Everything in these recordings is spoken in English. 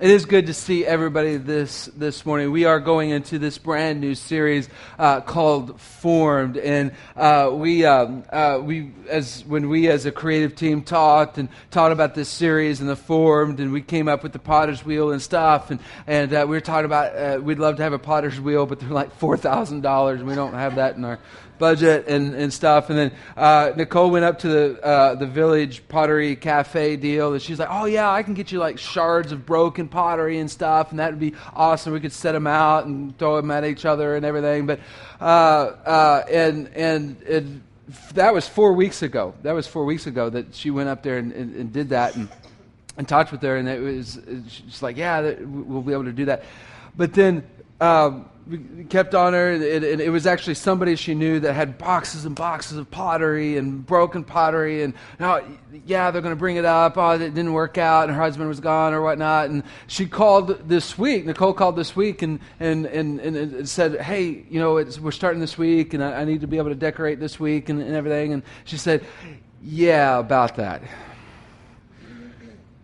It is good to see everybody this this morning. We are going into this brand new series uh, called Formed, and uh, we um, uh, we as when we as a creative team talked and talked about this series and the Formed, and we came up with the Potter's Wheel and stuff, and and uh, we were talking about uh, we'd love to have a Potter's Wheel, but they're like four thousand dollars, and we don't have that in our budget and, and stuff. And then uh, Nicole went up to the, uh, the village pottery cafe deal. And she's like, oh, yeah, I can get you like shards of broken pottery and stuff. And that would be awesome. We could set them out and throw them at each other and everything. But, uh, uh and, and, and that was four weeks ago. That was four weeks ago that she went up there and, and, and did that and, and talked with her. And it was, she's like, yeah, we'll be able to do that. But then, um, kept on her, and it, it, was actually somebody she knew that had boxes and boxes of pottery and broken pottery. And now, oh, yeah, they're going to bring it up. Oh, it didn't work out, and her husband was gone or whatnot. And she called this week. Nicole called this week and and and, and said, "Hey, you know, we're starting this week, and I, I, need to be able to decorate this week and, and everything." And she said, "Yeah, about that."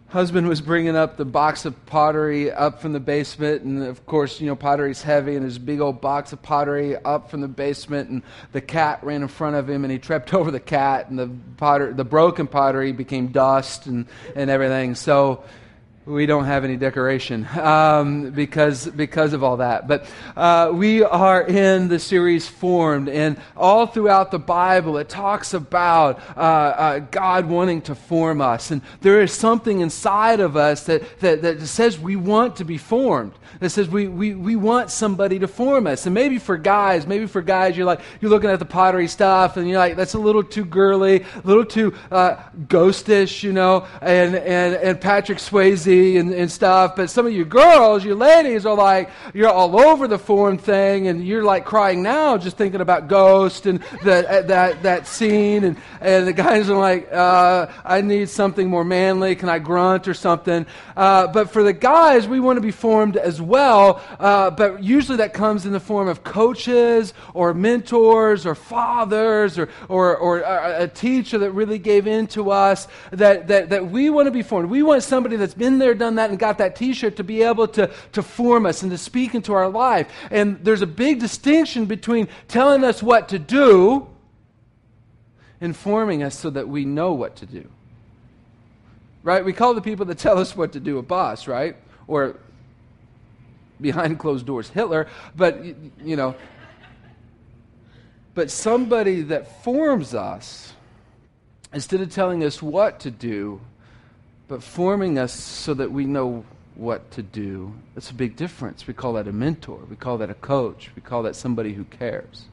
Husband was bringing up the box of pottery up from the basement and of course you know pottery's heavy and there's a big old box of pottery up from the basement and the cat ran in front of him and he tripped over the cat and the potter the broken pottery became dust and, and everything. So we don't have any decoration um, because because of all that. But uh, we are in the series formed, and all throughout the Bible, it talks about uh, uh, God wanting to form us, and there is something inside of us that, that that says we want to be formed. That says we, we we want somebody to form us, and maybe for guys, maybe for guys, you're like you're looking at the pottery stuff, and you're like that's a little too girly, a little too uh, ghostish, you know, and and and Patrick Swayze and, and stuff. But some of you girls, you ladies, are like, you're all over the foreign thing, and you're like crying now just thinking about Ghost and that, uh, that, that scene. And, and the guys are like, uh, I need something more manly. Can I grunt or something? Uh, but for the guys, we want to be formed as well. Uh, but usually that comes in the form of coaches or mentors or fathers or, or, or a teacher that really gave in to us that, that, that we want to be formed. We want somebody that's been there, done that and got that t shirt to be able to, to form us and to speak into our life. And there's a big distinction between telling us what to do and forming us so that we know what to do. Right? We call the people that tell us what to do a boss, right? Or behind closed doors, Hitler. But, you know, but somebody that forms us, instead of telling us what to do, but forming us so that we know what to do. That's a big difference. We call that a mentor. We call that a coach. We call that somebody who cares.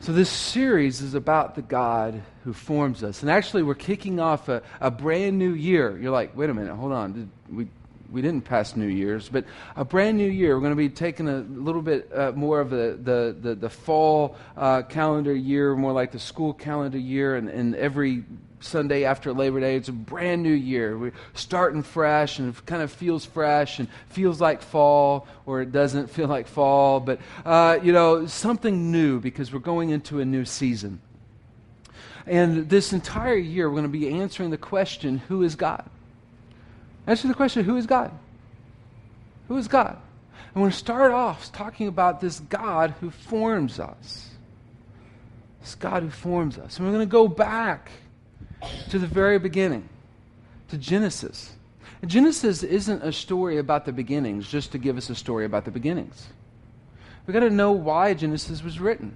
So, this series is about the God who forms us. And actually, we're kicking off a, a brand new year. You're like, wait a minute, hold on. Did we, we didn't pass New Year's, but a brand new year. We're going to be taking a little bit uh, more of the, the, the, the fall uh, calendar year, more like the school calendar year, and, and every Sunday after Labor Day. It's a brand new year. We're starting fresh, and it kind of feels fresh and feels like fall, or it doesn't feel like fall, but, uh, you know, something new because we're going into a new season. And this entire year, we're going to be answering the question who is God? Answer the question who is God? Who is God? We're going to start off talking about this God who forms us. This God who forms us. And we're going to go back to the very beginning, to Genesis. Genesis isn't a story about the beginnings just to give us a story about the beginnings. We've got to know why Genesis was written.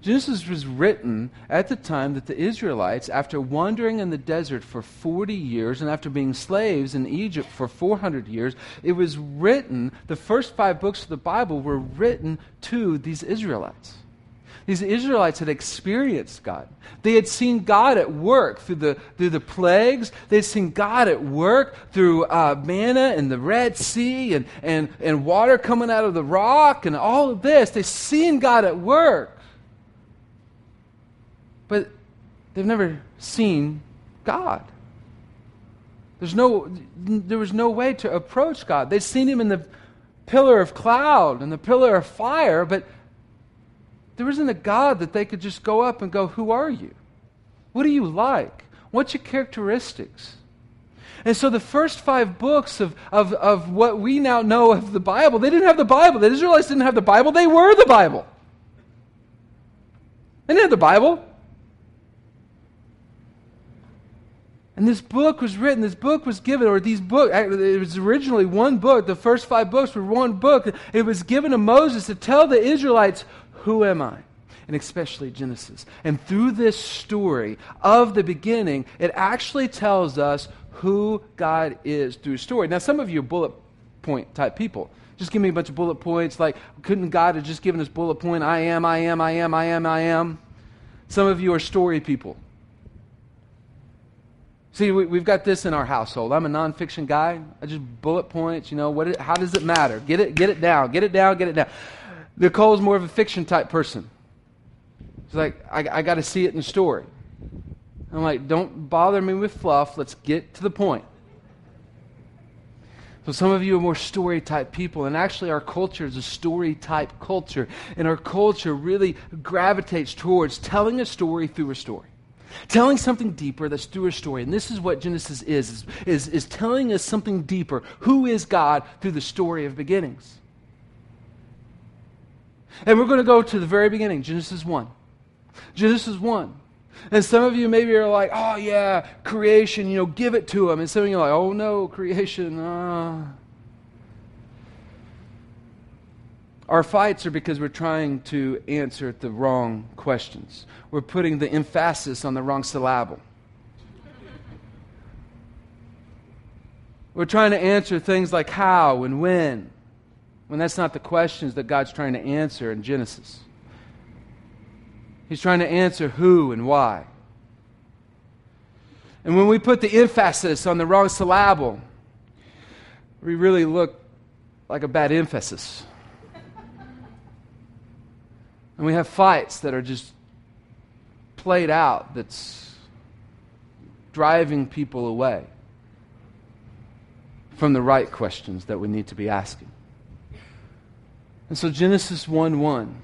Genesis was written at the time that the Israelites, after wandering in the desert for 40 years and after being slaves in Egypt for 400 years, it was written, the first five books of the Bible were written to these Israelites. These Israelites had experienced God. They had seen God at work through the, through the plagues. They had seen God at work through uh, manna and the Red Sea and, and, and water coming out of the rock and all of this. They've seen God at work. But they've never seen God. There's no, there was no way to approach God. They'd seen him in the pillar of cloud and the pillar of fire, but there isn't a God that they could just go up and go, Who are you? What do you like? What's your characteristics? And so the first five books of, of, of what we now know of the Bible, they didn't have the Bible. The Israelites didn't have the Bible, they were the Bible. They didn't have the Bible. And this book was written, this book was given, or these books, it was originally one book. The first five books were one book. It was given to Moses to tell the Israelites, Who am I? And especially Genesis. And through this story of the beginning, it actually tells us who God is through story. Now, some of you are bullet point type people. Just give me a bunch of bullet points. Like, couldn't God have just given us bullet point? I am, I am, I am, I am, I am. Some of you are story people. See, we, have got this in our household. I'm a nonfiction guy. I just bullet points. You know, what? It, how does it matter? Get it, get it down. Get it down. Get it down. Nicole's more of a fiction type person. She's like, I, I got to see it in story. I'm like, don't bother me with fluff. Let's get to the point. So some of you are more story type people, and actually our culture is a story type culture, and our culture really gravitates towards telling a story through a story telling something deeper that's through a story. And this is what Genesis is, is, is, is telling us something deeper. Who is God through the story of beginnings? And we're going to go to the very beginning, Genesis 1. Genesis 1. And some of you maybe are like, oh, yeah, creation, you know, give it to him. And some of you are like, oh, no, creation. Uh. Our fights are because we're trying to answer the wrong questions. We're putting the emphasis on the wrong syllable. We're trying to answer things like how and when, when that's not the questions that God's trying to answer in Genesis. He's trying to answer who and why. And when we put the emphasis on the wrong syllable, we really look like a bad emphasis. And we have fights that are just played out that's driving people away from the right questions that we need to be asking. And so Genesis 1 1.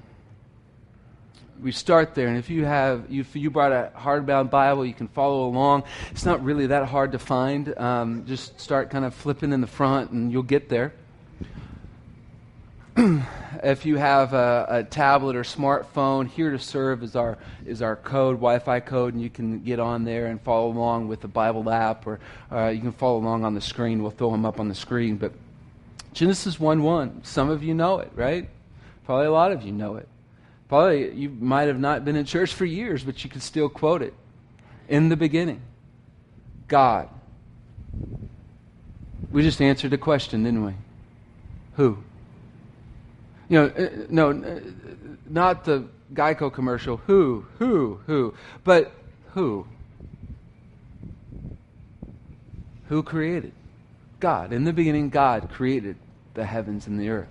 We start there, and if you have, if you brought a hardbound Bible, you can follow along. It's not really that hard to find. Um, just start kind of flipping in the front, and you'll get there. if you have a, a, tablet or smartphone, here to serve is our is our code, Wi-Fi code, and you can get on there and follow along with the Bible app, or uh, you can follow along on the screen. We'll throw them up on the screen. But Genesis one one, some of you know it, right? Probably a lot of you know it. Probably you might have not been in church for years, but you can still quote it. In the beginning, God. We just answered a question, didn't we? Who? You know, uh, no, uh, not the Geico commercial. Who, who, who. But who? Who created? God. In the beginning, God created the heavens and the earth.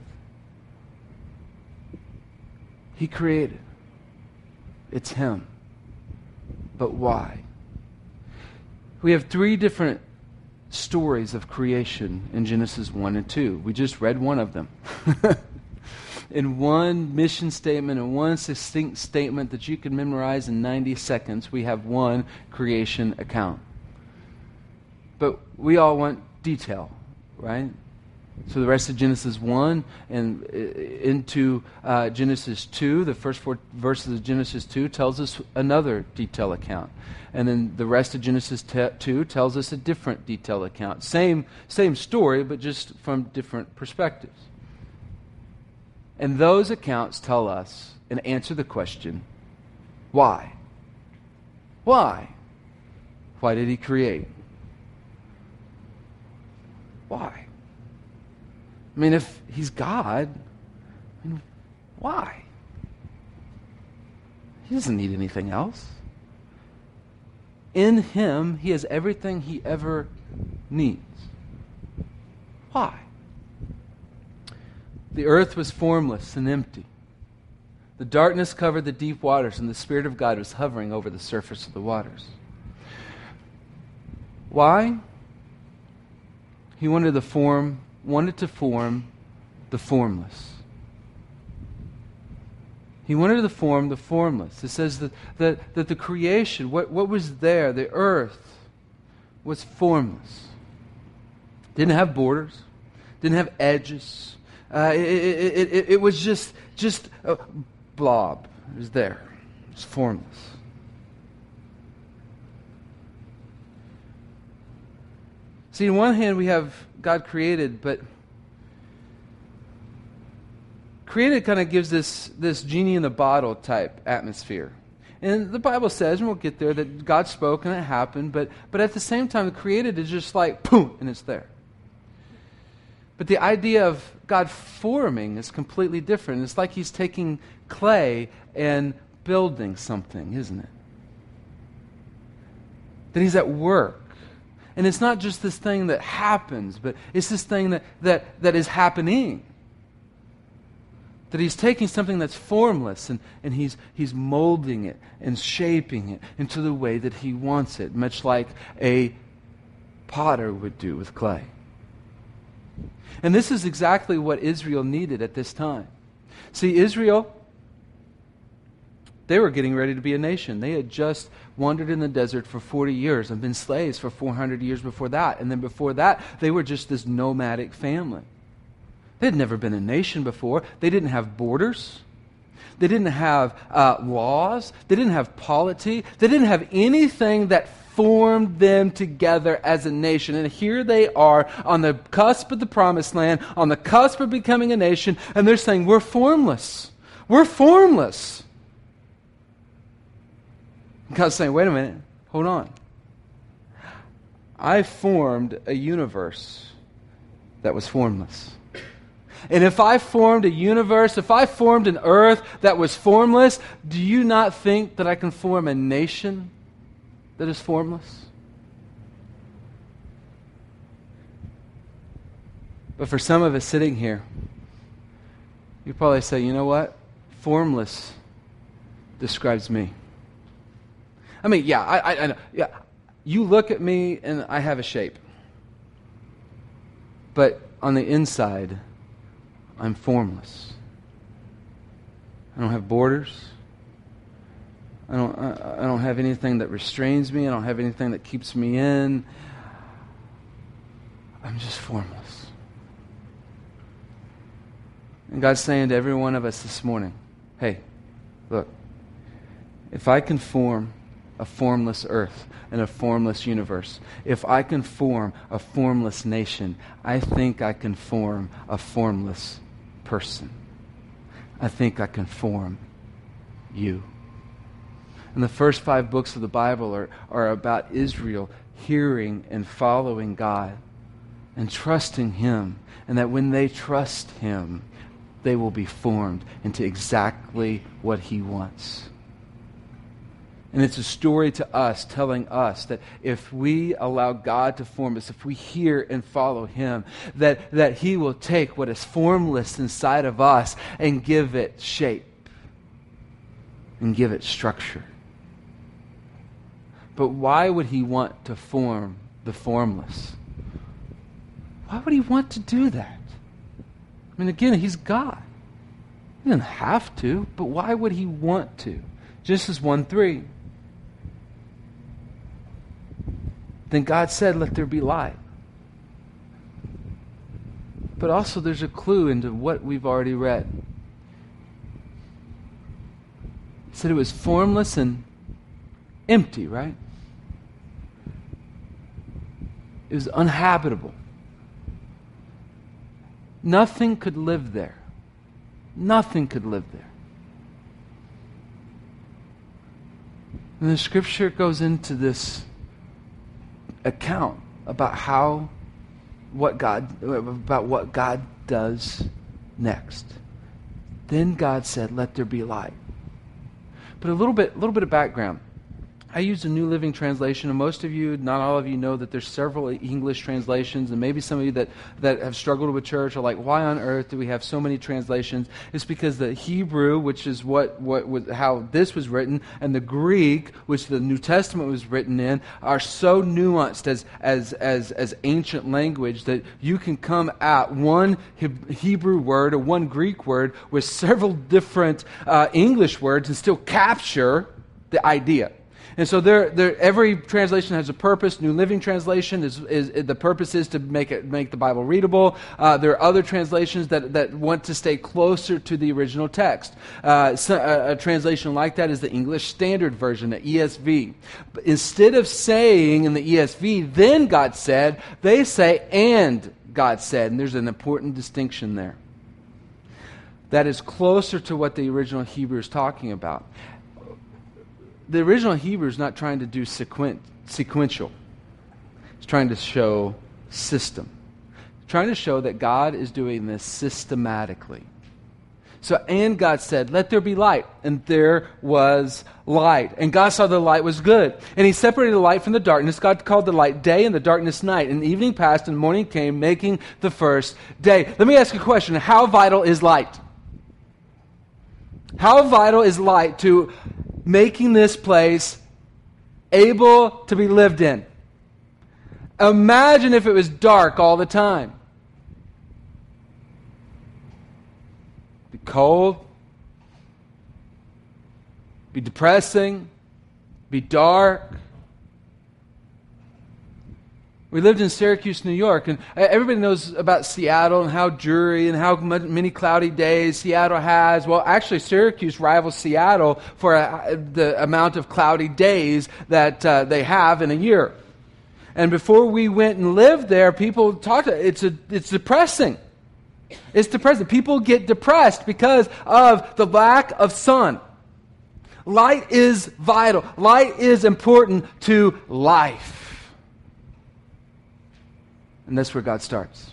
He created. It's Him. But why? We have three different stories of creation in Genesis 1 and 2. We just read one of them. in one mission statement and one succinct statement that you can memorize in 90 seconds, we have one creation account. But we all want detail, right? So the rest of Genesis 1 and uh, into uh, Genesis 2, the first four verses of Genesis 2 tells us another detail account. And then the rest of Genesis t- 2 tells us a different detail account. Same, same story, but just from different perspectives. And those accounts tell us and answer the question why? Why? Why did he create? Why? I mean, if he's God, I mean, why? He doesn't need anything else. In him, he has everything he ever needs. Why? The earth was formless and empty. The darkness covered the deep waters, and the Spirit of God was hovering over the surface of the waters. Why? He wanted to form, wanted to form the formless. He wanted to form the formless. It says that, that, that the creation, what, what was there, the earth, was formless. Didn't have borders, didn't have edges. Uh, it, it, it, it, was just, just a blob. It was there. It was formless. See, on one hand, we have God created, but created kind of gives this, this genie in the bottle type atmosphere. And the Bible says, and we'll get there, that God spoke and it happened, but, but at the same time, created is just like, boom, and it's there. But the idea of God forming is completely different. It's like He's taking clay and building something, isn't it? That He's at work. And it's not just this thing that happens, but it's this thing that, that, that is happening. That he's taking something that's formless and, and he's, he's molding it and shaping it into the way that he wants it, much like a potter would do with clay. And this is exactly what Israel needed at this time. See, Israel, they were getting ready to be a nation. They had just wandered in the desert for 40 years and been slaves for 400 years before that. And then before that, they were just this nomadic family. They had never been a nation before. They didn't have borders. They didn't have uh, laws. They didn't have polity. They didn't have anything that formed them together as a nation. And here they are on the cusp of the promised land, on the cusp of becoming a nation, and they're saying, We're formless. We're formless. God's saying, Wait a minute. Hold on. I formed a universe that was formless. And if I formed a universe, if I formed an earth that was formless, do you not think that I can form a nation that is formless? But for some of us sitting here, you probably say, you know what? Formless describes me. I mean, yeah, I, I, I. Yeah, you look at me and I have a shape. But on the inside, I'm formless. I don't have borders. I don't, I, I don't have anything that restrains me. I don't have anything that keeps me in. I'm just formless. And God's saying to every one of us this morning hey, look, if I can form a formless earth and a formless universe, if I can form a formless nation, I think I can form a formless person. I think I can form you. And the first five books of the Bible are, are about Israel hearing and following God and trusting Him. And that when they trust Him, they will be formed into exactly what He wants. And it's a story to us telling us that if we allow God to form us, if we hear and follow Him, that, that He will take what is formless inside of us and give it shape and give it structure. But why would He want to form the formless? Why would He want to do that? I mean, again, He's God. He doesn't have to, but why would He want to? Genesis 1 3. Then God said, Let there be light. But also, there's a clue into what we've already read. It said it was formless and empty, right? It was uninhabitable. Nothing could live there. Nothing could live there. And the scripture goes into this account about how what God about what God does next. Then God said, "Let there be light." But a little bit, a little bit of background. I use a New Living Translation, and most of you, not all of you, know that there's several English translations, and maybe some of you that, that have struggled with church are like, why on earth do we have so many translations? It's because the Hebrew, which is what, what was, how this was written, and the Greek, which the New Testament was written in, are so nuanced as, as, as, as ancient language that you can come at one Hebrew word or one Greek word with several different uh, English words and still capture the idea. And so there, there, every translation has a purpose. New Living Translation is, is, is the purpose is to make it make the Bible readable. Uh, there are other translations that, that want to stay closer to the original text. Uh, so a, a, translation like that is the English Standard Version, the ESV. But instead of saying in the ESV, "Then God said," they say, "And God said," and there's an important distinction there. That is closer to what the original Hebrew is talking about the original Hebrew is not trying to do sequen- sequential, it's trying to show system. It's trying to show that God is doing this systematically. So, and God said, Let there be light. And there was light. And God saw the light was good. And He separated the light from the darkness. God called the light day and the darkness night. And evening passed and morning came, making the first day. Let me ask you a question How vital is light? How vital is light to making this place able to be lived in. Imagine if it was dark all the time. Be cold, be depressing, be dark. We lived in Syracuse, New York, and everybody knows about Seattle and how dreary and how many cloudy days Seattle has. Well, actually, Syracuse rivals Seattle for a, the amount of cloudy days that uh, they have in a year. And before we went and lived there, people talked. It's a, it's depressing. It's depressing. People get depressed because of the lack of sun. Light is vital. Light is important to life. And that's where God starts.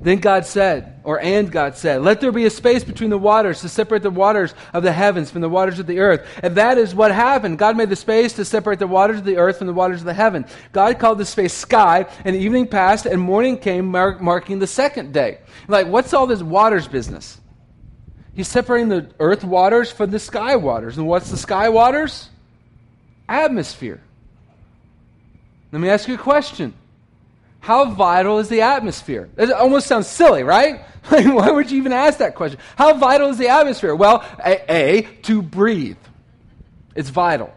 Then God said, or and God said, Let there be a space between the waters to separate the waters of the heavens from the waters of the earth. And that is what happened. God made the space to separate the waters of the earth from the waters of the heaven. God called the space sky, and evening passed, and morning came, mark, marking the second day. Like, what's all this waters business? He's separating the earth waters from the sky waters. And what's the sky waters? Atmosphere. Let me ask you a question. How vital is the atmosphere? It almost sounds silly, right? Like, Why would you even ask that question? How vital is the atmosphere? Well, A, a to breathe. It's vital.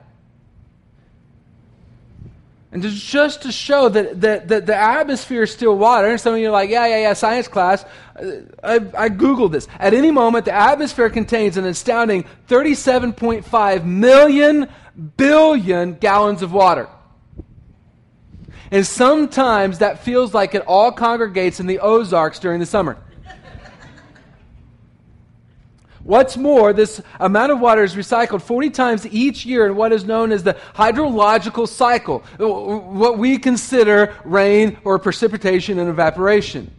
And just to show that, that, that, the atmosphere is still water, and some of you are like, yeah, yeah, yeah, science class. I, I Googled this. At any moment, the atmosphere contains an astounding 37.5 million billion gallons of water. And sometimes that feels like it all congregates in the Ozarks during the summer. What's more, this amount of water is recycled 40 times each year in what is known as the hydrological cycle, what we consider rain or precipitation and evaporation.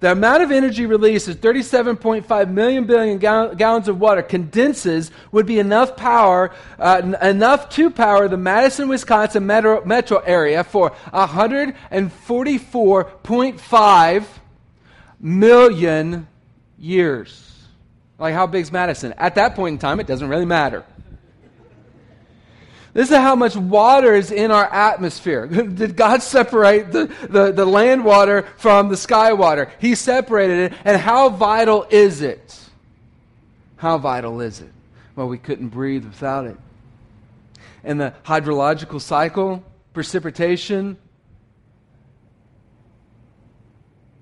The amount of energy released is 37.5 million billion gal- gallons of water. Condenses would be enough power, uh, n- enough to power the Madison, Wisconsin metro, metro area for 144.5 million years. Like, how big's Madison? At that point in time, it doesn't really matter. This is how much water is in our atmosphere. Did God separate the, the, the, land water from the sky water? He separated it. And how vital is it? How vital is it? Well, we couldn't breathe without it. And the hydrological cycle, precipitation,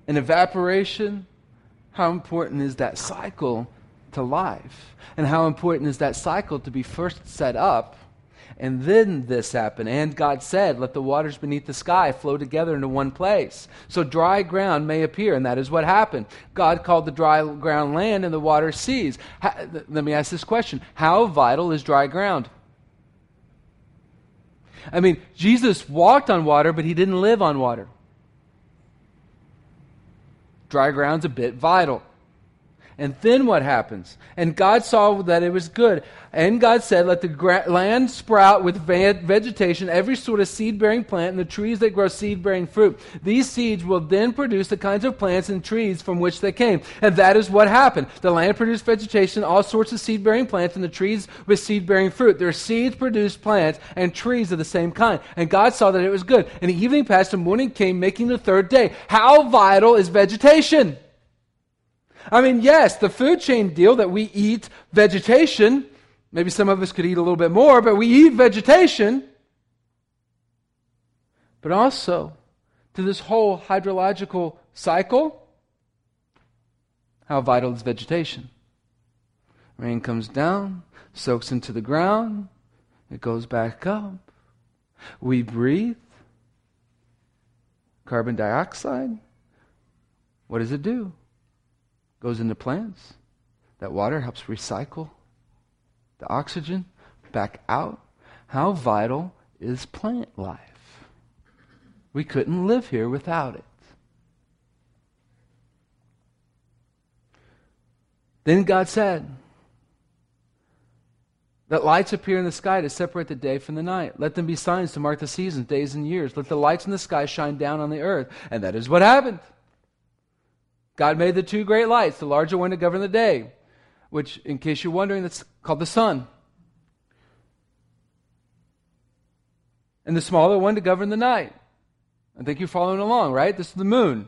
and evaporation, how important is that cycle to life? And how important is that cycle to be first set up and then this happened. And God said, Let the waters beneath the sky flow together into one place. So dry ground may appear. And that is what happened. God called the dry ground land and the water seas. let me ask this question How vital is dry ground? I mean, Jesus walked on water, but he didn't live on water. Dry ground's a bit vital. And then what happens? And God saw that it was good. And God said, Let the gra- land sprout with vegetation, every sort of seed bearing plant, and the trees that grow seed bearing fruit. These seeds will then produce the kinds of plants and trees from which they came. And that is what happened. The land produced vegetation, all sorts of seed bearing plants, and the trees with seed bearing fruit. Their seeds produced plants and trees of the same kind. And God saw that it was good. And the evening passed, and morning came, making the third day. How vital is vegetation? I mean, yes, the food chain deal that we eat vegetation, Maybe some of us could eat a little bit more, but we eat vegetation. But also to this whole hydrological cycle, how vital is vegetation? Rain comes down, soaks into the ground, it goes back up. We breathe carbon dioxide. What does it do? Goes into plants. That water helps recycle the oxygen back out. How vital is plant life? We couldn't live here without it. Then God said, let lights appear in the sky to separate the day from the night. Let them be signs to mark the seasons, days, and years. Let the lights in the sky shine down on the earth. And that is what happened. God made the two great lights, the larger one to govern the day, which, in case you're wondering, that's called the sun. And the smaller one to govern the night. I think you're following along, right? This is the moon.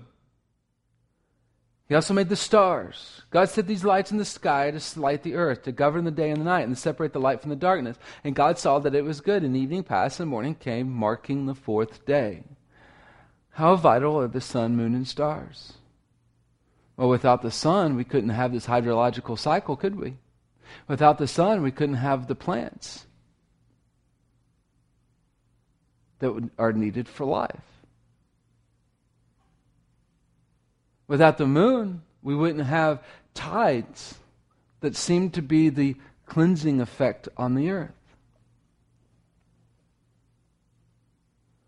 He also made the stars. God set these lights in the sky to light the earth, to govern the day and the night, and to separate the light from the darkness. And God saw that it was good, and evening passed, and morning came, marking the fourth day. How vital are the sun, moon, and stars? Well, without the sun, we couldn't have this hydrological cycle, could we? Without the sun, we couldn't have the plants that are needed for life. Without the moon, we wouldn't have tides that seem to be the cleansing effect on the earth.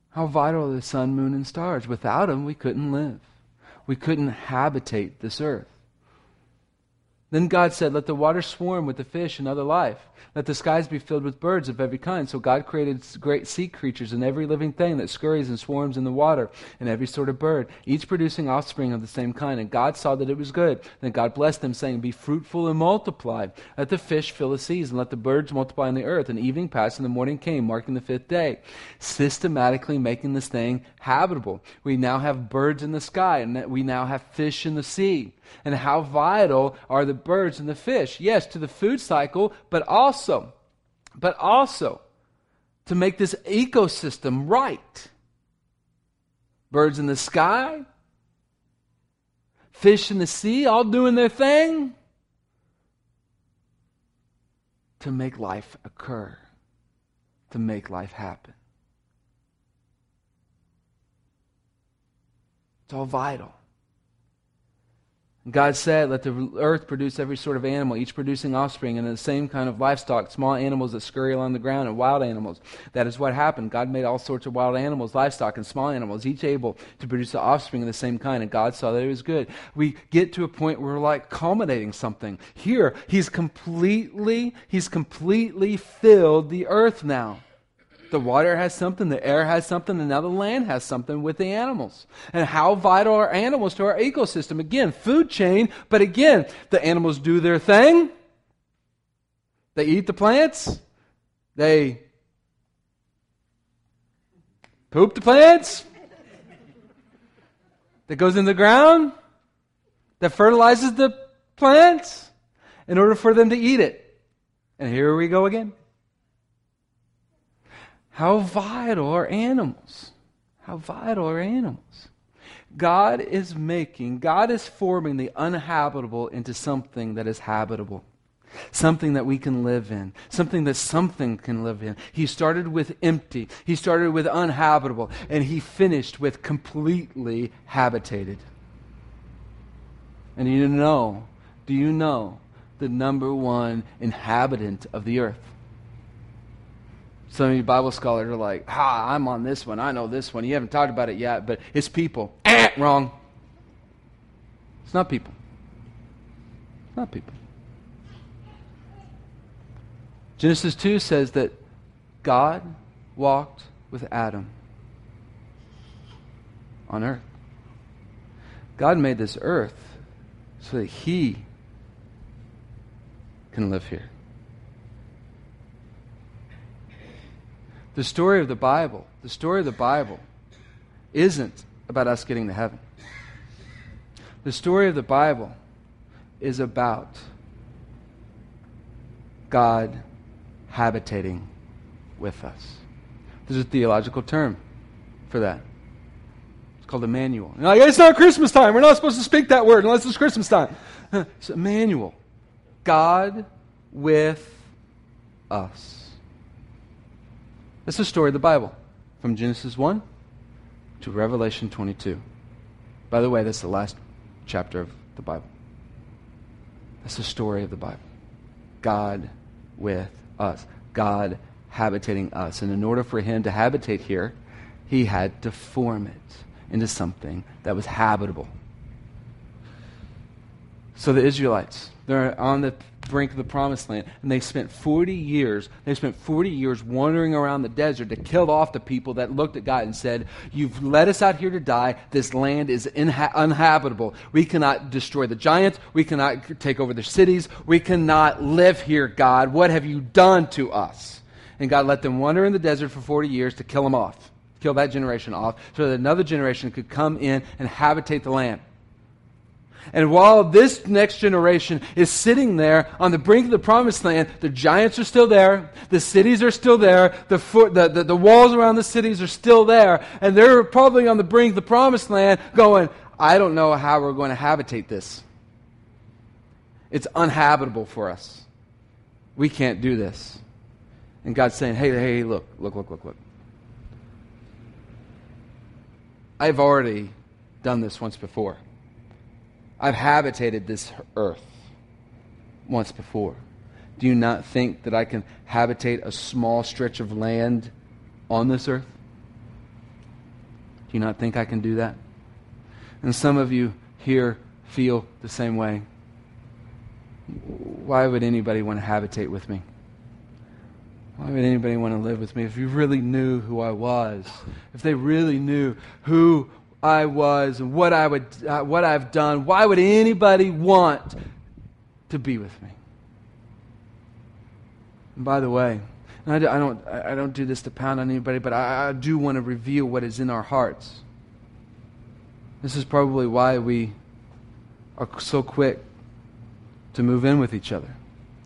How vital are the sun, moon, and stars? Without them, we couldn't live. We couldn't habitate this earth. Then God said, Let the water swarm with the fish and other life. Let the skies be filled with birds of every kind. So God created great sea creatures and every living thing that scurries and swarms in the water, and every sort of bird, each producing offspring of the same kind. And God saw that it was good. Then God blessed them, saying, Be fruitful and multiply. Let the fish fill the seas, and let the birds multiply on the earth. And evening passed, and the morning came, marking the fifth day, systematically making this thing habitable. We now have birds in the sky, and we now have fish in the sea and how vital are the birds and the fish. Yes, to the food cycle, but also, but also to make this ecosystem right. Birds in the sky, fish in the sea, all doing their thing to make life occur, to make life happen. It's all vital. God said, Let the earth produce every sort of animal, each producing offspring, and the same kind of livestock, small animals that scurry along the ground, and wild animals. That is what happened. God made all sorts of wild animals, livestock, and small animals, each able to produce the offspring of the same kind, and God saw that it was good. We get to a point where we're like culminating something. Here, He's completely, He's completely filled the earth now. The water has something, the air has something, and now the land has something with the animals. And how vital are animals to our ecosystem? Again, food chain, but again, the animals do their thing. They eat the plants. They poop the plants. That goes in the ground. That fertilizes the plants in order for them to eat it. And here we go again. How vital are animals? How vital are animals? God is making, God is forming the uninhabitable into something that is habitable. Something that we can live in. Something that something can live in. He started with empty. He started with uninhabitable. And he finished with completely habitated. And you know, do you know the number one inhabitant of the earth? Some of you Bible scholars are like, ha, I'm on this one. I know this one. You haven't talked about it yet, but it's people. Eh, wrong. It's not people. It's not people. Genesis 2 says that God walked with Adam on earth. God made this earth so that he can live here. The story of the Bible, the story of the Bible isn't about us getting to heaven. The story of the Bible is about God habitating with us. There's a theological term for that. It's called Emmanuel. Like, it's not Christmas time. We're not supposed to speak that word unless it's Christmas time. It's Emmanuel. God with us. That's the story of the Bible from Genesis 1 to Revelation 22. By the way, that's the last chapter of the Bible. That's the story of the Bible. God with us. God habitating us. And in order for him to habitate here, he had to form it into something that was habitable. So the Israelites, they're on the brink of the promised land. And they spent 40 years, they spent 40 years wandering around the desert to kill off the people that looked at God and said, You've led us out here to die. This land is inha- uninhabitable. We cannot destroy the giants. We cannot take over the cities. We cannot live here, God. What have you done to us? And God let them wander in the desert for 40 years to kill them off, kill that generation off, so that another generation could come in and habitate the land. And while this next generation is sitting there on the brink of the promised land, the giants are still there, the cities are still there, the, the, the, the, walls around the cities are still there, and they're probably on the brink of the promised land going, I don't know how we're going to habitate this. It's uninhabitable for us. We can't do this. And God's saying, hey, hey, look, look, look, look, look. I've already done this once before. I've habitated this earth once before. Do you not think that I can habitate a small stretch of land on this earth? Do you not think I can do that? And some of you here feel the same way. Why would anybody want to habitate with me? Why would anybody want to live with me? If you really knew who I was, if they really knew who I was and what, I would, uh, what I've done, why would anybody want to be with me? And by the way, I, do, I, don't, I don't do this to pound on anybody, but I, I do want to reveal what is in our hearts. This is probably why we are so quick to move in with each other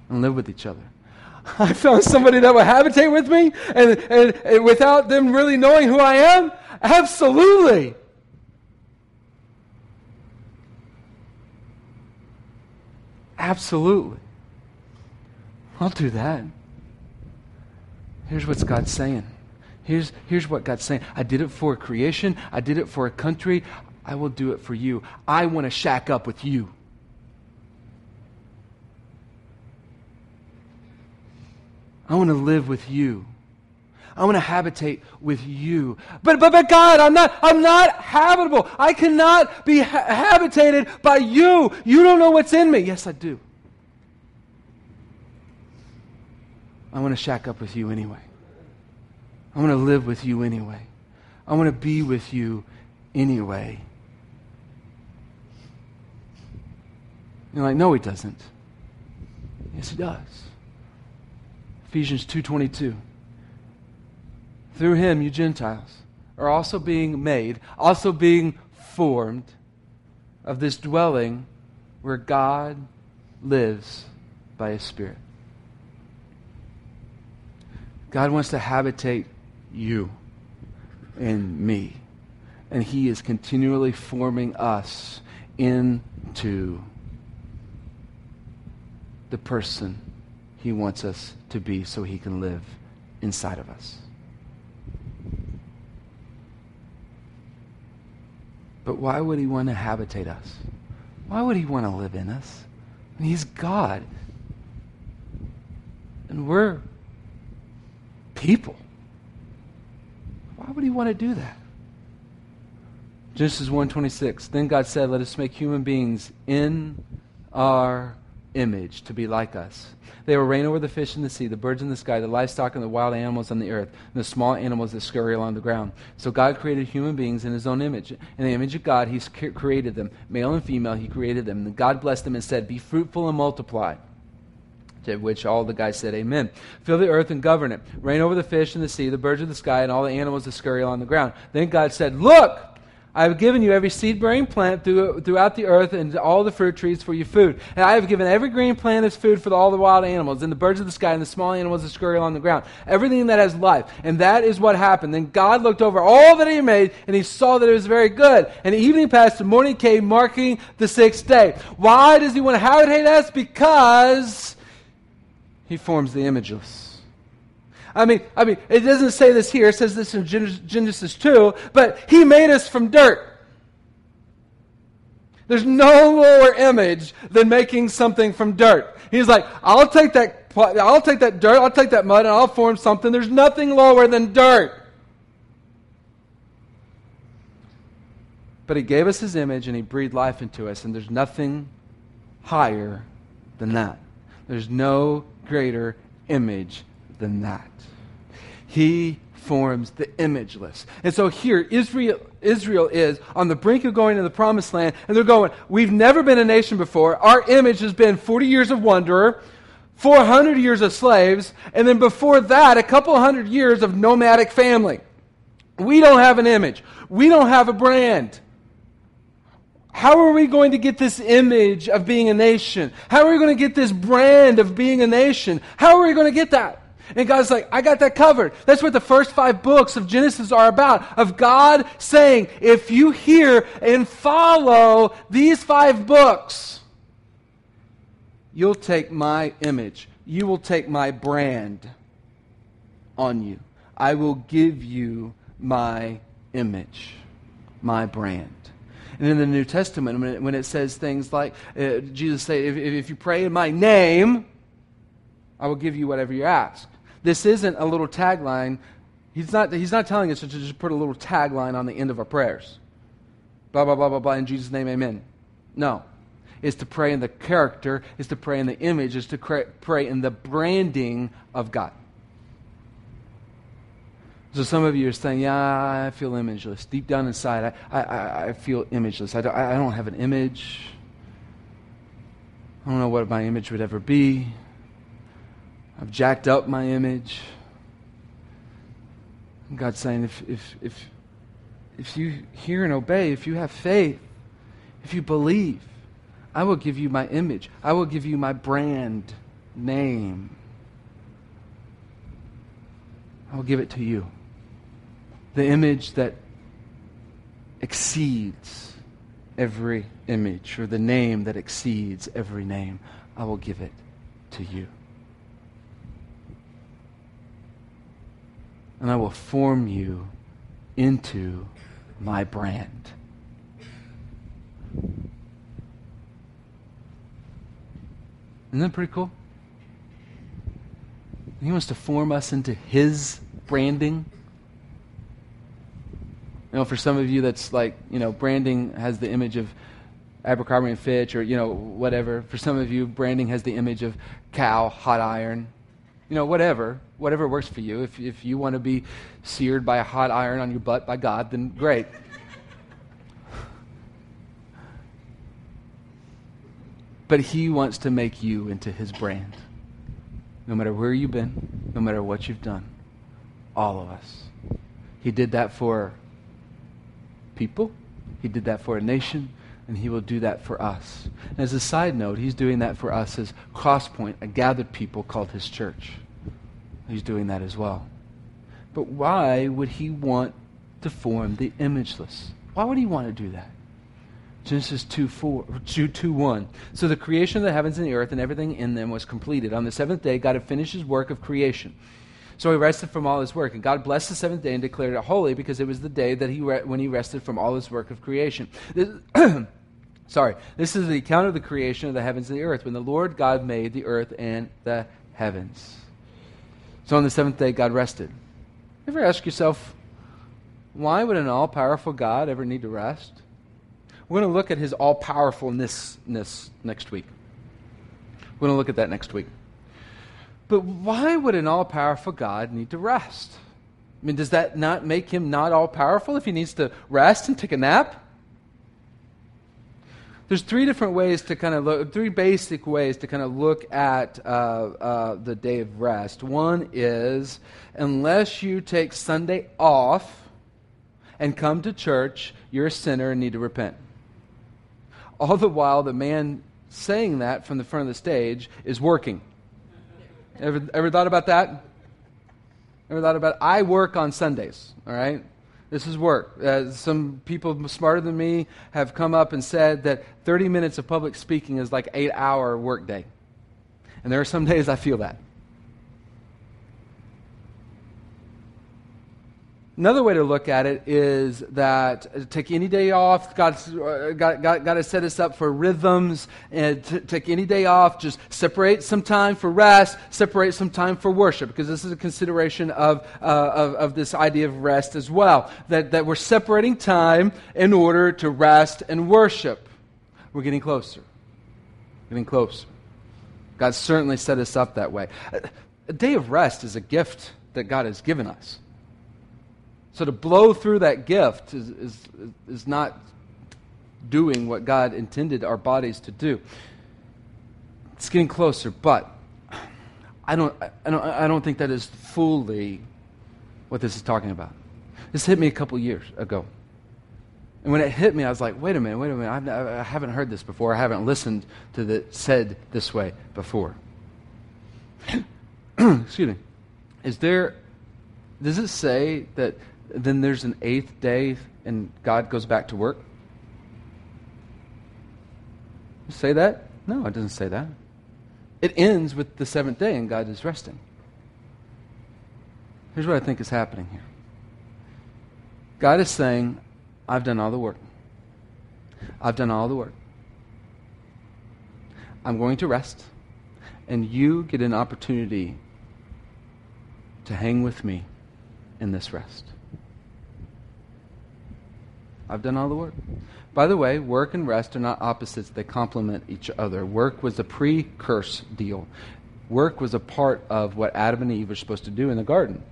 and live with each other. I found somebody that would habitate with me and, and, and without them really knowing who I am? Absolutely. Absolutely. I'll do that. Here's what God's saying. Here's, here's what God's saying. I did it for creation. I did it for a country. I will do it for you. I want to shack up with you. I want to live with you. I want to habitate with you. But, but, but God, I'm not, I'm not habitable. I cannot be ha- habitated by you. You don't know what's in me. Yes, I do. I want to shack up with you anyway. I want to live with you anyway. I want to be with you anyway. You're like, no, he doesn't. Yes, he does. Ephesians 2.22 through him, you Gentiles are also being made, also being formed of this dwelling where God lives by his Spirit. God wants to habitate you and me. And he is continually forming us into the person he wants us to be so he can live inside of us. But why would he want to habitate us? Why would he want to live in us? I mean, he's God. And we're people. Why would he want to do that? Genesis 1:26. Then God said, "Let us make human beings in our image to be like us. They will reign over the fish in the sea, the birds in the sky, the livestock and the wild animals on the earth, and the small animals that scurry along the ground. So God created human beings in his own image. In the image of God, he created them. Male and female, he created them. And God blessed them and said, Be fruitful and multiply. To which all the guys said, Amen. Fill the earth and govern it. Reign over the fish in the sea, the birds of the sky, and all the animals that scurry along the ground. Then God said, Look! I have given you every seed bearing plant through, throughout the earth and all the fruit trees for your food. And I have given every green plant as food for all the wild animals, and the birds of the sky, and the small animals that scurry along the ground. Everything that has life. And that is what happened. Then God looked over all that He made, and He saw that it was very good. And the evening passed, and morning came, marking the sixth day. Why does He want to habitate us? Because He forms the imageless. I mean, I mean, it doesn't say this here. It says this in Genesis 2, but he made us from dirt. There's no lower image than making something from dirt. He's like, I'll take that I'll take that dirt, I'll take that mud, and I'll form something. There's nothing lower than dirt. But he gave us his image and he breathed life into us, and there's nothing higher than that. There's no greater image than that. He forms the imageless. And so here, Israel, Israel is on the brink of going to the promised land, and they're going, We've never been a nation before. Our image has been 40 years of wanderer, 400 years of slaves, and then before that, a couple hundred years of nomadic family. We don't have an image, we don't have a brand. How are we going to get this image of being a nation? How are we going to get this brand of being a nation? How are we going to get that? And God's like, I got that covered. That's what the first five books of Genesis are about. Of God saying, if you hear and follow these five books, you'll take my image. You will take my brand on you. I will give you my image, my brand. And in the New Testament, when it, when it says things like, uh, Jesus said, if, if you pray in my name, I will give you whatever you ask. This isn't a little tagline. He's not, he's not telling us to just put a little tagline on the end of our prayers. Blah, blah, blah, blah, blah. In Jesus' name, amen. No. It's to pray in the character, is to pray in the image, is to pray in the branding of God. So some of you are saying, yeah, I feel imageless. Deep down inside, I, I, I feel imageless. I don't, I don't have an image. I don't know what my image would ever be. I've jacked up my image. And God's saying, if, if, if, if you hear and obey, if you have faith, if you believe, I will give you my image. I will give you my brand name. I will give it to you. The image that exceeds every image, or the name that exceeds every name. I will give it to you. And I will form you into my brand. Isn't that pretty cool? He wants to form us into His branding. You know, for some of you, that's like, you know, branding has the image of Abercrombie and Fitch or, you know, whatever. For some of you, branding has the image of cow, hot iron you know, whatever, whatever works for you. If, if you want to be seared by a hot iron on your butt by God, then great. but He wants to make you into His brand. No matter where you've been, no matter what you've done, all of us. He did that for people, He did that for a nation, and he will do that for us. And as a side note, he's doing that for us as Crosspoint, a gathered people called his church. He's doing that as well. But why would he want to form the imageless? Why would he want to do that? Genesis 2, 4, 2, 2 1. So the creation of the heavens and the earth and everything in them was completed. On the seventh day, God had finished his work of creation. So he rested from all his work. And God blessed the seventh day and declared it holy because it was the day that he re- when he rested from all his work of creation. This, sorry, this is the account of the creation of the heavens and the earth when the Lord God made the earth and the heavens. So on the seventh day, God rested. Ever ask yourself, why would an all powerful God ever need to rest? We're going to look at his all powerfulness next week. We're going to look at that next week. But why would an all powerful God need to rest? I mean, does that not make him not all powerful if he needs to rest and take a nap? There's three different ways to kind of look, three basic ways to kind of look at uh, uh, the day of rest. One is unless you take Sunday off and come to church, you're a sinner and need to repent. All the while, the man saying that from the front of the stage is working. Ever, ever thought about that? Ever thought about it? I work on Sundays, all right? This is work. Uh, some people smarter than me have come up and said that 30 minutes of public speaking is like eight hour workday. And there are some days I feel that. Another way to look at it is that uh, take any day off. God's uh, got, got, got to set us up for rhythms. And t- take any day off. Just separate some time for rest. Separate some time for worship, because this is a consideration of, uh, of, of this idea of rest as well. That, that we're separating time in order to rest and worship. We're getting closer. Getting closer. God certainly set us up that way. A day of rest is a gift that God has given us. So to blow through that gift is, is, is not doing what God intended our bodies to do. It's getting closer, but I don't, I don't, I don't think that is fully what this is talking about. This hit me a couple years ago. And when it hit me, I was like, wait a minute, wait a minute. I've, I haven't heard this before. I haven't listened to it said this way before. Excuse me. Is there, does it say that then there's an eighth day and God goes back to work? Say that? No, it doesn't say that. It ends with the seventh day and God is resting. Here's what I think is happening here God is saying, I've done all the work. I've done all the work. I'm going to rest, and you get an opportunity to hang with me in this rest. I've done all the work. By the way, work and rest are not opposites, they complement each other. Work was a pre curse deal. Work was a part of what Adam and Eve were supposed to do in the garden.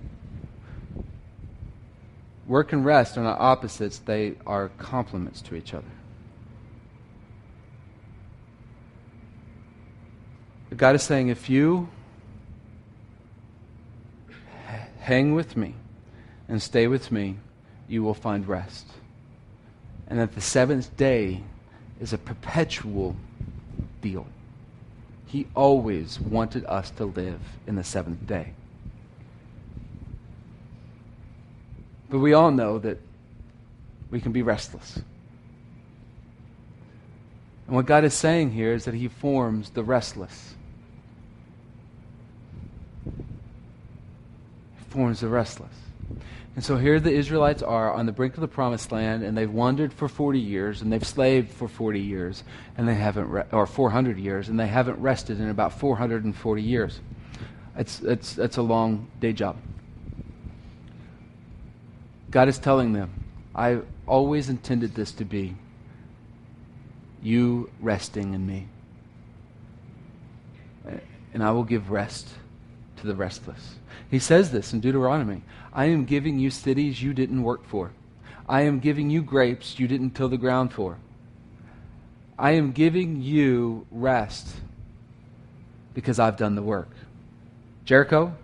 Work and rest are not opposites, they are complements to each other. God is saying, if you hang with me and stay with me, you will find rest and that the seventh day is a perpetual deal. He always wanted us to live in the seventh day. But we all know that we can be restless. And what God is saying here is that He forms the restless. He forms the restless. And so here the Israelites are on the brink of the promised land, and they've wandered for 40 years, and they've slaved for 40 years, and they haven't, re- or 400 years, and they haven't rested in about 440 years. It's, it's, it's a long day job. God is telling them, I always intended this to be you resting in me. And I will give rest to the restless. He says this in Deuteronomy I am giving you cities you didn't work for. I am giving you grapes you didn't till the ground for. I am giving you rest because I've done the work. Jericho?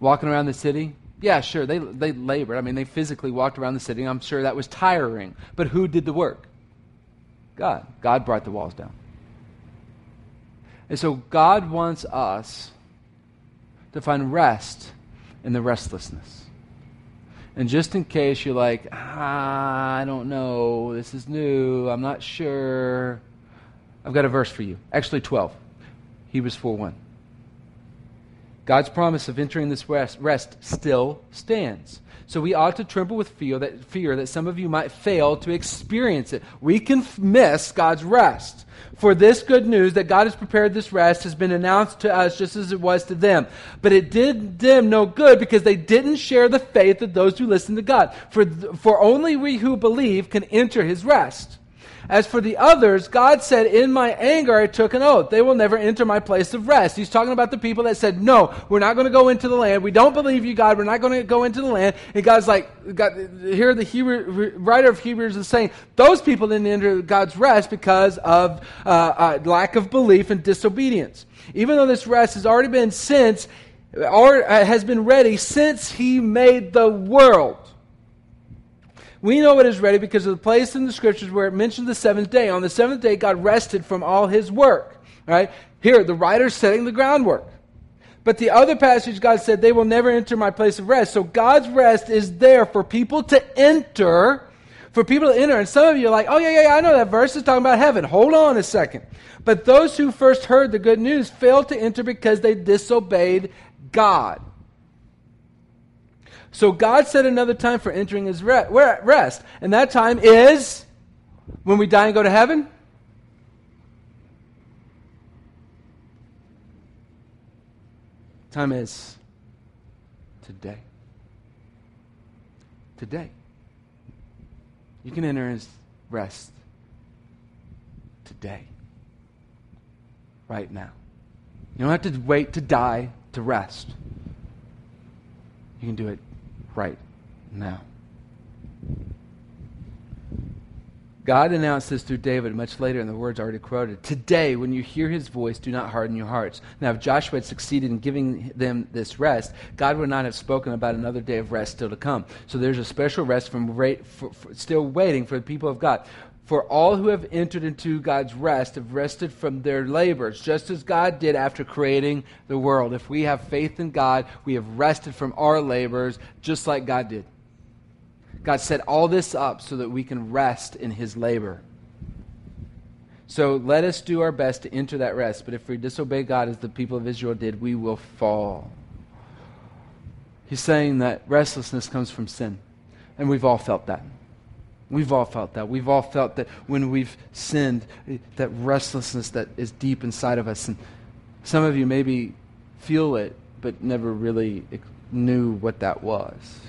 Walking around the city? Yeah, sure, they, they labored. I mean, they physically walked around the city. I'm sure that was tiring. But who did the work? God. God brought the walls down. And so God wants us to find rest in the restlessness. And just in case you're like, ah, I don't know, this is new, I'm not sure, I've got a verse for you. Actually, 12. Hebrews 4 1. God's promise of entering this rest, rest still stands. So we ought to tremble with fear that, fear that some of you might fail to experience it. We can f- miss God's rest. For this good news that God has prepared this rest has been announced to us just as it was to them. But it did them no good because they didn't share the faith of those who listen to God. For, for only we who believe can enter his rest. As for the others, God said, In my anger I took an oath. They will never enter my place of rest. He's talking about the people that said, No, we're not going to go into the land. We don't believe you, God. We're not going to go into the land. And God's like, God, here the Hebrew, writer of Hebrews is saying, Those people didn't enter God's rest because of uh, uh, lack of belief and disobedience. Even though this rest has already been since or uh, has been ready since he made the world. We know it is ready because of the place in the scriptures where it mentions the seventh day. On the seventh day, God rested from all his work. Right? Here, the writer's setting the groundwork. But the other passage, God said, they will never enter my place of rest. So God's rest is there for people to enter, for people to enter. And some of you are like, oh, yeah, yeah, yeah, I know that verse is talking about heaven. Hold on a second. But those who first heard the good news failed to enter because they disobeyed God. So God set another time for entering his rest. And that time is when we die and go to heaven? Time is today. Today. You can enter his rest today. Right now. You don't have to wait to die to rest. You can do it right now. God announced this through David much later in the words already quoted. Today, when you hear his voice, do not harden your hearts. Now, if Joshua had succeeded in giving them this rest, God would not have spoken about another day of rest still to come. So there's a special rest from for, for, still waiting for the people of God. For all who have entered into God's rest have rested from their labors, just as God did after creating the world. If we have faith in God, we have rested from our labors, just like God did. God set all this up so that we can rest in his labor. So let us do our best to enter that rest. But if we disobey God as the people of Israel did, we will fall. He's saying that restlessness comes from sin. And we've all felt that. We've all felt that. We've all felt that when we've sinned, that restlessness that is deep inside of us. And some of you maybe feel it, but never really knew what that was.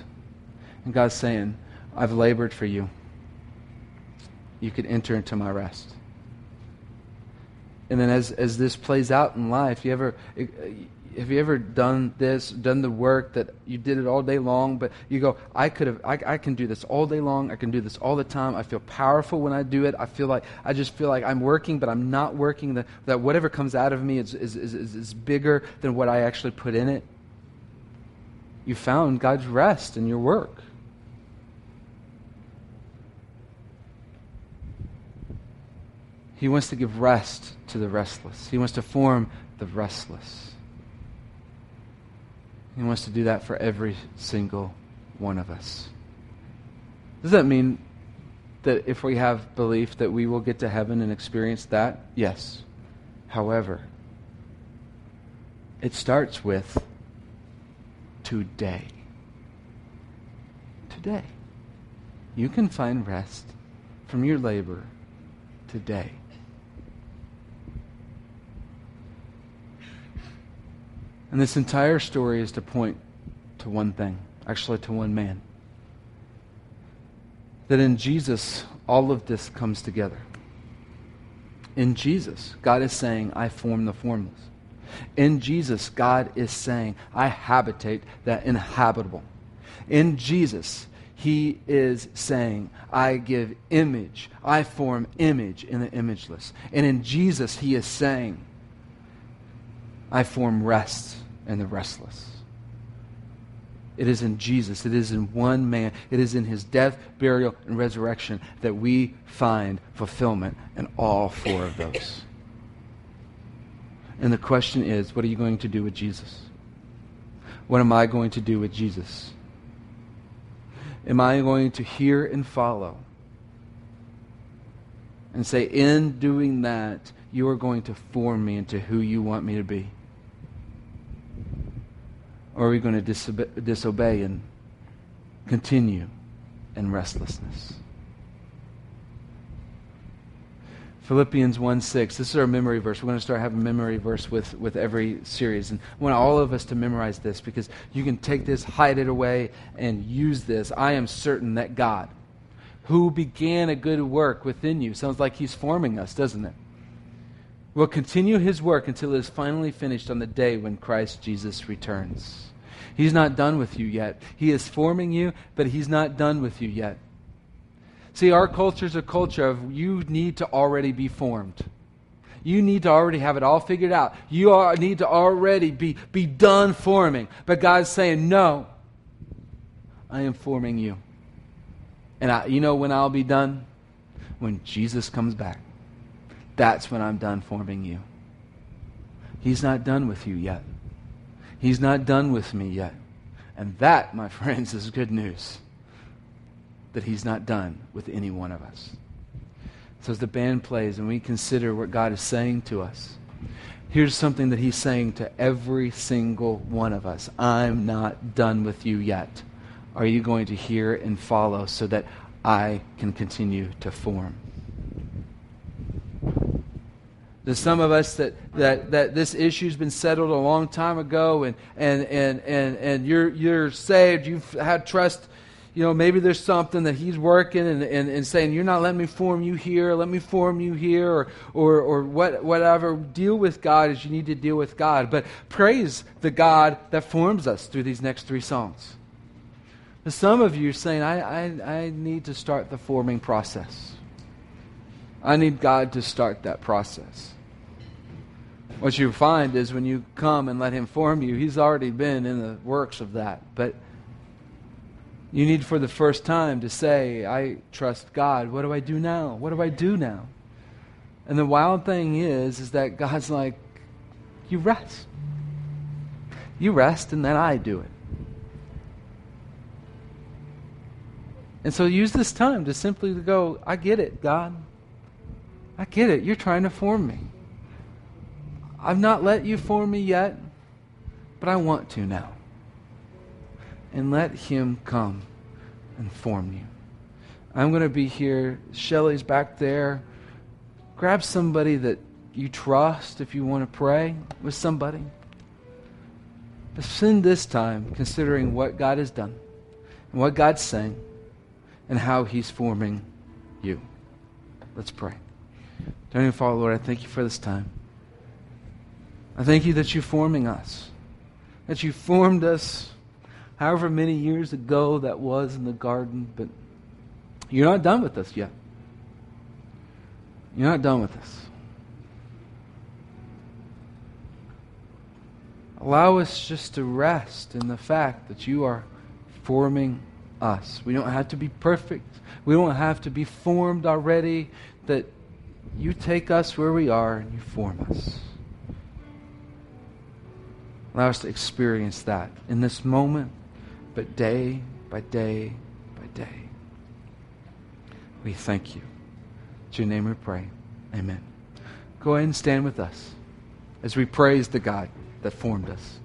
And God's saying, I've labored for you. You could enter into my rest. And then as, as this plays out in life, you ever have you ever done this, done the work that you did it all day long, but you go, I could have, I, I can do this all day long. I can do this all the time. I feel powerful when I do it. I feel like, I just feel like I'm working, but I'm not working. That, that whatever comes out of me is, is, is, is bigger than what I actually put in it. You found God's rest in your work. He wants to give rest to the restless. He wants to form the restless. He wants to do that for every single one of us. Does that mean that if we have belief that we will get to heaven and experience that? Yes. However, it starts with today. Today. You can find rest from your labor today. And this entire story is to point to one thing, actually, to one man. That in Jesus, all of this comes together. In Jesus, God is saying, I form the formless. In Jesus, God is saying, I habitate that inhabitable. In Jesus, He is saying, I give image, I form image in the imageless. And in Jesus, He is saying, I form rest in the restless. It is in Jesus. It is in one man. It is in his death, burial, and resurrection that we find fulfillment in all four of those. And the question is what are you going to do with Jesus? What am I going to do with Jesus? Am I going to hear and follow? And say, in doing that, you are going to form me into who you want me to be? Or are we going to disobey, disobey and continue in restlessness? Philippians 1 6. This is our memory verse. We're going to start having memory verse with, with every series. And I want all of us to memorize this because you can take this, hide it away, and use this. I am certain that God, who began a good work within you, sounds like He's forming us, doesn't it? Will continue his work until it is finally finished on the day when Christ Jesus returns. He's not done with you yet. He is forming you, but he's not done with you yet. See, our culture is a culture of you need to already be formed. You need to already have it all figured out. You are, need to already be, be done forming. But God's saying, No, I am forming you. And I, you know when I'll be done? When Jesus comes back. That's when I'm done forming you. He's not done with you yet. He's not done with me yet. And that, my friends, is good news that He's not done with any one of us. So as the band plays and we consider what God is saying to us, here's something that He's saying to every single one of us I'm not done with you yet. Are you going to hear and follow so that I can continue to form? There's some of us that, that, that this issue's been settled a long time ago and, and, and, and, and you're, you're saved, you've had trust. You know, maybe there's something that he's working and, and, and saying, You're not letting me form you here, let me form you here, or, or, or what, whatever. Deal with God as you need to deal with God. But praise the God that forms us through these next three songs. Some of you are saying, I, I, I need to start the forming process. I need God to start that process. What you find is when you come and let Him form you, He's already been in the works of that. But you need for the first time to say, I trust God. What do I do now? What do I do now? And the wild thing is, is that God's like, you rest. You rest, and then I do it. And so use this time to simply go, I get it, God. I get it. You're trying to form me. I've not let you form me yet, but I want to now. And let Him come and form you. I'm going to be here. Shelly's back there. Grab somebody that you trust if you want to pray with somebody. But spend this time considering what God has done and what God's saying and how He's forming you. Let's pray. Don't Dear Father, Lord, I thank you for this time. I thank you that you're forming us, that you formed us however many years ago that was in the garden, but you're not done with us yet. You're not done with us. Allow us just to rest in the fact that you are forming us. We don't have to be perfect. We don't have to be formed already. That you take us where we are and you form us. Allow us to experience that in this moment, but day by day by day. We thank you. In your name we pray. Amen. Go ahead and stand with us as we praise the God that formed us.